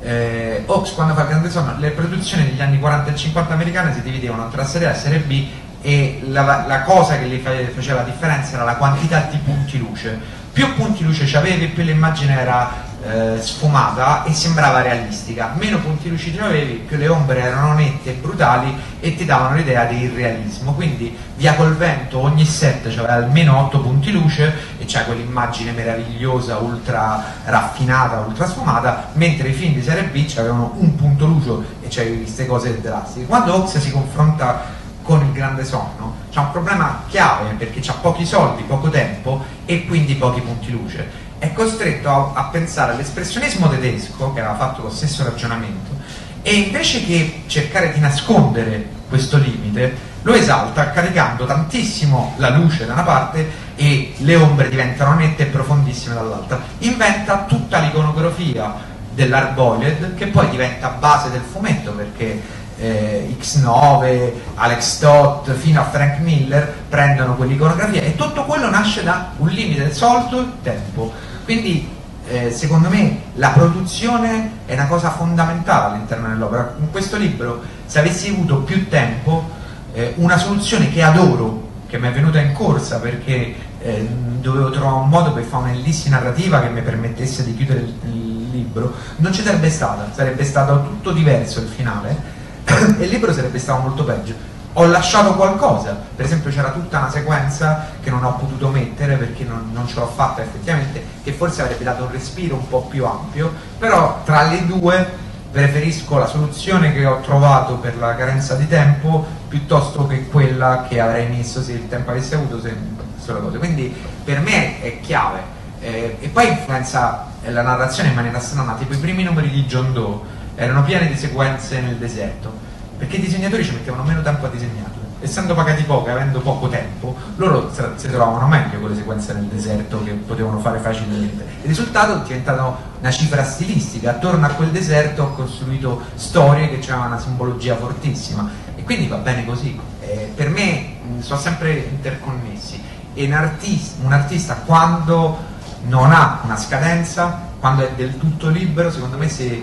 Eh, Hawks quando fa Il Grande Sonno, le produzioni degli anni 40 e 50 americane si dividevano tra serie A e serie B e la, la cosa che gli faceva la differenza era la quantità di punti luce. Più punti luce ci avevi, più l'immagine era eh, sfumata e sembrava realistica. Meno punti lucidi avevi, più le ombre erano nette e brutali e ti davano l'idea di irrealismo. Quindi via col vento ogni set aveva almeno 8 punti luce e c'è quell'immagine meravigliosa, ultra raffinata, ultra sfumata, mentre i film di serie B avevano un punto luce e c'avevi queste cose drastiche. Quando Ox si confronta con il grande sonno c'è un problema chiave perché ha pochi soldi, poco tempo e quindi pochi punti luce è costretto a, a pensare all'espressionismo tedesco, che aveva fatto lo stesso ragionamento, e invece che cercare di nascondere questo limite, lo esalta caricando tantissimo la luce da una parte e le ombre diventano nette e profondissime dall'altra. Inventa tutta l'iconografia dell'Arboiled che poi diventa base del fumetto perché eh, X9, Alex Stott fino a Frank Miller prendono quell'iconografia e tutto quello nasce da un limite solito, il tempo quindi eh, secondo me la produzione è una cosa fondamentale all'interno dell'opera. In questo libro, se avessi avuto più tempo, eh, una soluzione che adoro, che mi è venuta in corsa perché eh, dovevo trovare un modo per fare un'ellissi narrativa che mi permettesse di chiudere il, il libro, non ci sarebbe stata, sarebbe stato tutto diverso il finale. E il libro sarebbe stato molto peggio ho lasciato qualcosa, per esempio c'era tutta una sequenza che non ho potuto mettere perché non, non ce l'ho fatta effettivamente, che forse avrebbe dato un respiro un po' più ampio, però tra le due preferisco la soluzione che ho trovato per la carenza di tempo piuttosto che quella che avrei messo se il tempo avessi avuto se solo cose. Quindi per me è chiave. Eh, e poi influenza la narrazione in maniera strana, tipo i primi numeri di John Doe erano pieni di sequenze nel deserto perché i disegnatori ci mettevano meno tempo a disegnarle essendo pagati poco e avendo poco tempo, loro si trovavano meglio con le sequenze nel deserto che potevano fare facilmente. Il risultato è diventato una cifra stilistica, attorno a quel deserto ho costruito storie che avevano una simbologia fortissima e quindi va bene così. Eh, per me mh, sono sempre interconnessi e un artista, un artista quando non ha una scadenza, quando è del tutto libero, secondo me si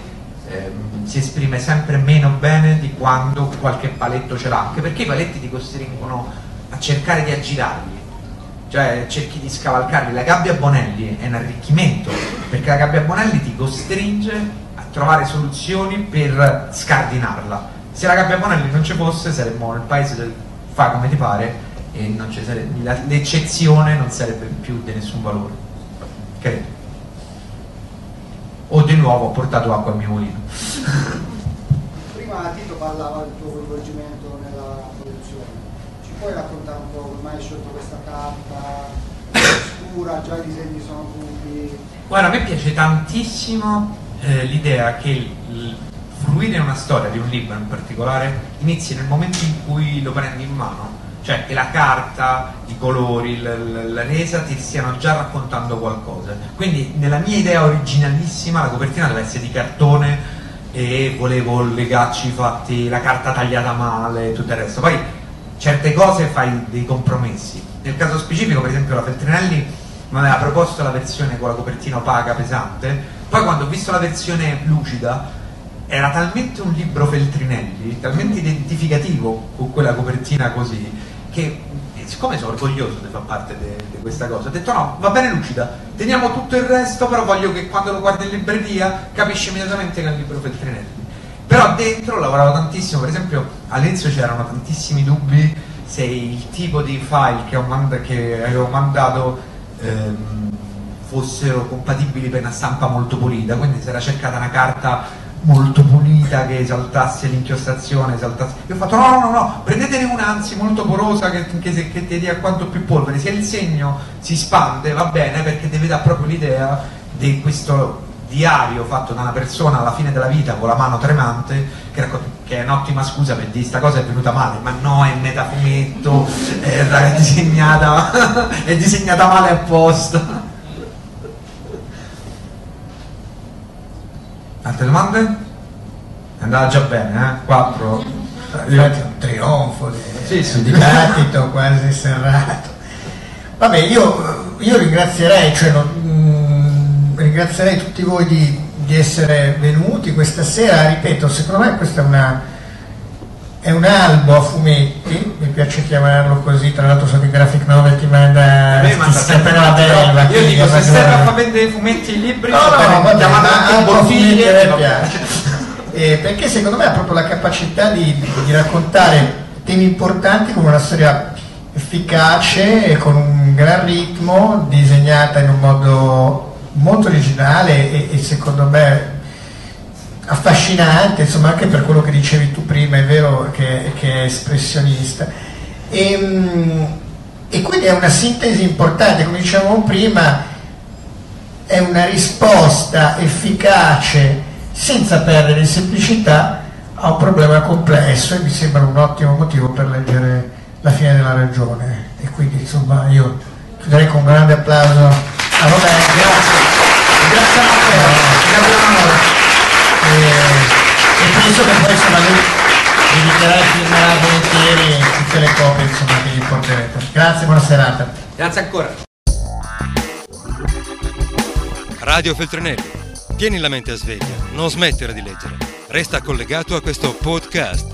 ehm, si esprime sempre meno bene di quando qualche paletto ce l'ha, anche perché i paletti ti costringono a cercare di aggirarli, cioè cerchi di scavalcarli. La gabbia Bonelli è un arricchimento, perché la gabbia Bonelli ti costringe a trovare soluzioni per scardinarla. Se la gabbia Bonelli non ci fosse saremmo nel paese del fa come ti pare e l'eccezione non sarebbe più di nessun valore. Credo o di nuovo ho portato acqua al mio mulino. Prima Tito parlava del tuo coinvolgimento nella produzione, ci puoi raccontare un po' come mai hai scelto questa carta scura, già i disegni sono tutti... Guarda, a me piace tantissimo eh, l'idea che il fluire una storia di un libro in particolare inizi nel momento in cui lo prendi in mano cioè che la carta, i colori, la, resa ti stiano già raccontando qualcosa. Quindi nella mia idea originalissima la copertina deve essere di cartone e volevo legacci fatti, la carta tagliata male e tutto il resto. Poi certe cose fai dei compromessi. Nel caso specifico, per esempio, la Feltrinelli mi aveva proposto la versione con la copertina opaca, pesante, poi quando ho visto la versione lucida era talmente un libro Feltrinelli, talmente identificativo con quella copertina così, che siccome sono orgoglioso di far parte di questa cosa, ho detto no, va bene lucida, teniamo tutto il resto, però voglio che quando lo guardi in libreria capisci immediatamente che è un libro Feltrinelli. Però dentro lavoravo tantissimo, per esempio all'inizio c'erano tantissimi dubbi se il tipo di file che, manda, che avevo mandato ehm, fossero compatibili per una stampa molto pulita, quindi si era cercata una carta molto pulita che esaltasse l'inchiostrazione, esaltasse... Io ho fatto no, no, no, no, prendetene una anzi molto porosa che, che, che ti dia quanto più polvere, se il segno si spande va bene perché ti dà proprio l'idea di questo diario fatto da una persona alla fine della vita con la mano tremante che, che è un'ottima scusa per dire sta cosa è venuta male. Ma no è metafumetto è disegnata è disegnata male apposta Altre domande? È andata già bene, eh? Quattro. Infatti un trionfo sì, sì. dibattito quasi serrato. Vabbè, io, io ringrazierei, cioè, non, mh, mm, ringrazierei tutti voi di, di, essere venuti questa sera, ripeto, secondo me questa è una è un albo a fumetti, piace chiamarlo così, tra l'altro sono di graphic novel ti manda, ti sempre la belva. Io dico se serve a far vendere i fumetti e libri, no, no, vabbè, ma bottiglie, mi piace. eh, perché secondo me ha proprio la capacità di, di raccontare temi importanti con una storia efficace e con un gran ritmo, disegnata in un modo molto originale e, e secondo me affascinante, insomma anche per quello che dicevi tu prima, è vero che, che è espressionista. E, ehm, e, quindi è una sintesi importante, come dicevamo prima, è una risposta efficace senza perdere semplicità a un problema complesso e mi sembra un ottimo motivo per leggere La fine della ragione. E quindi insomma io chiuderei con un grande applauso a Roberto. Grazie. Grazie a Matteo. E, e penso che poi insomma e firmerà volentieri tutte le copie insomma, che gli porterete. Grazie, buona serata. Grazie ancora. Radio Feltrinelli. Tieni la mente a sveglia, non smettere di leggere. Resta collegato a questo podcast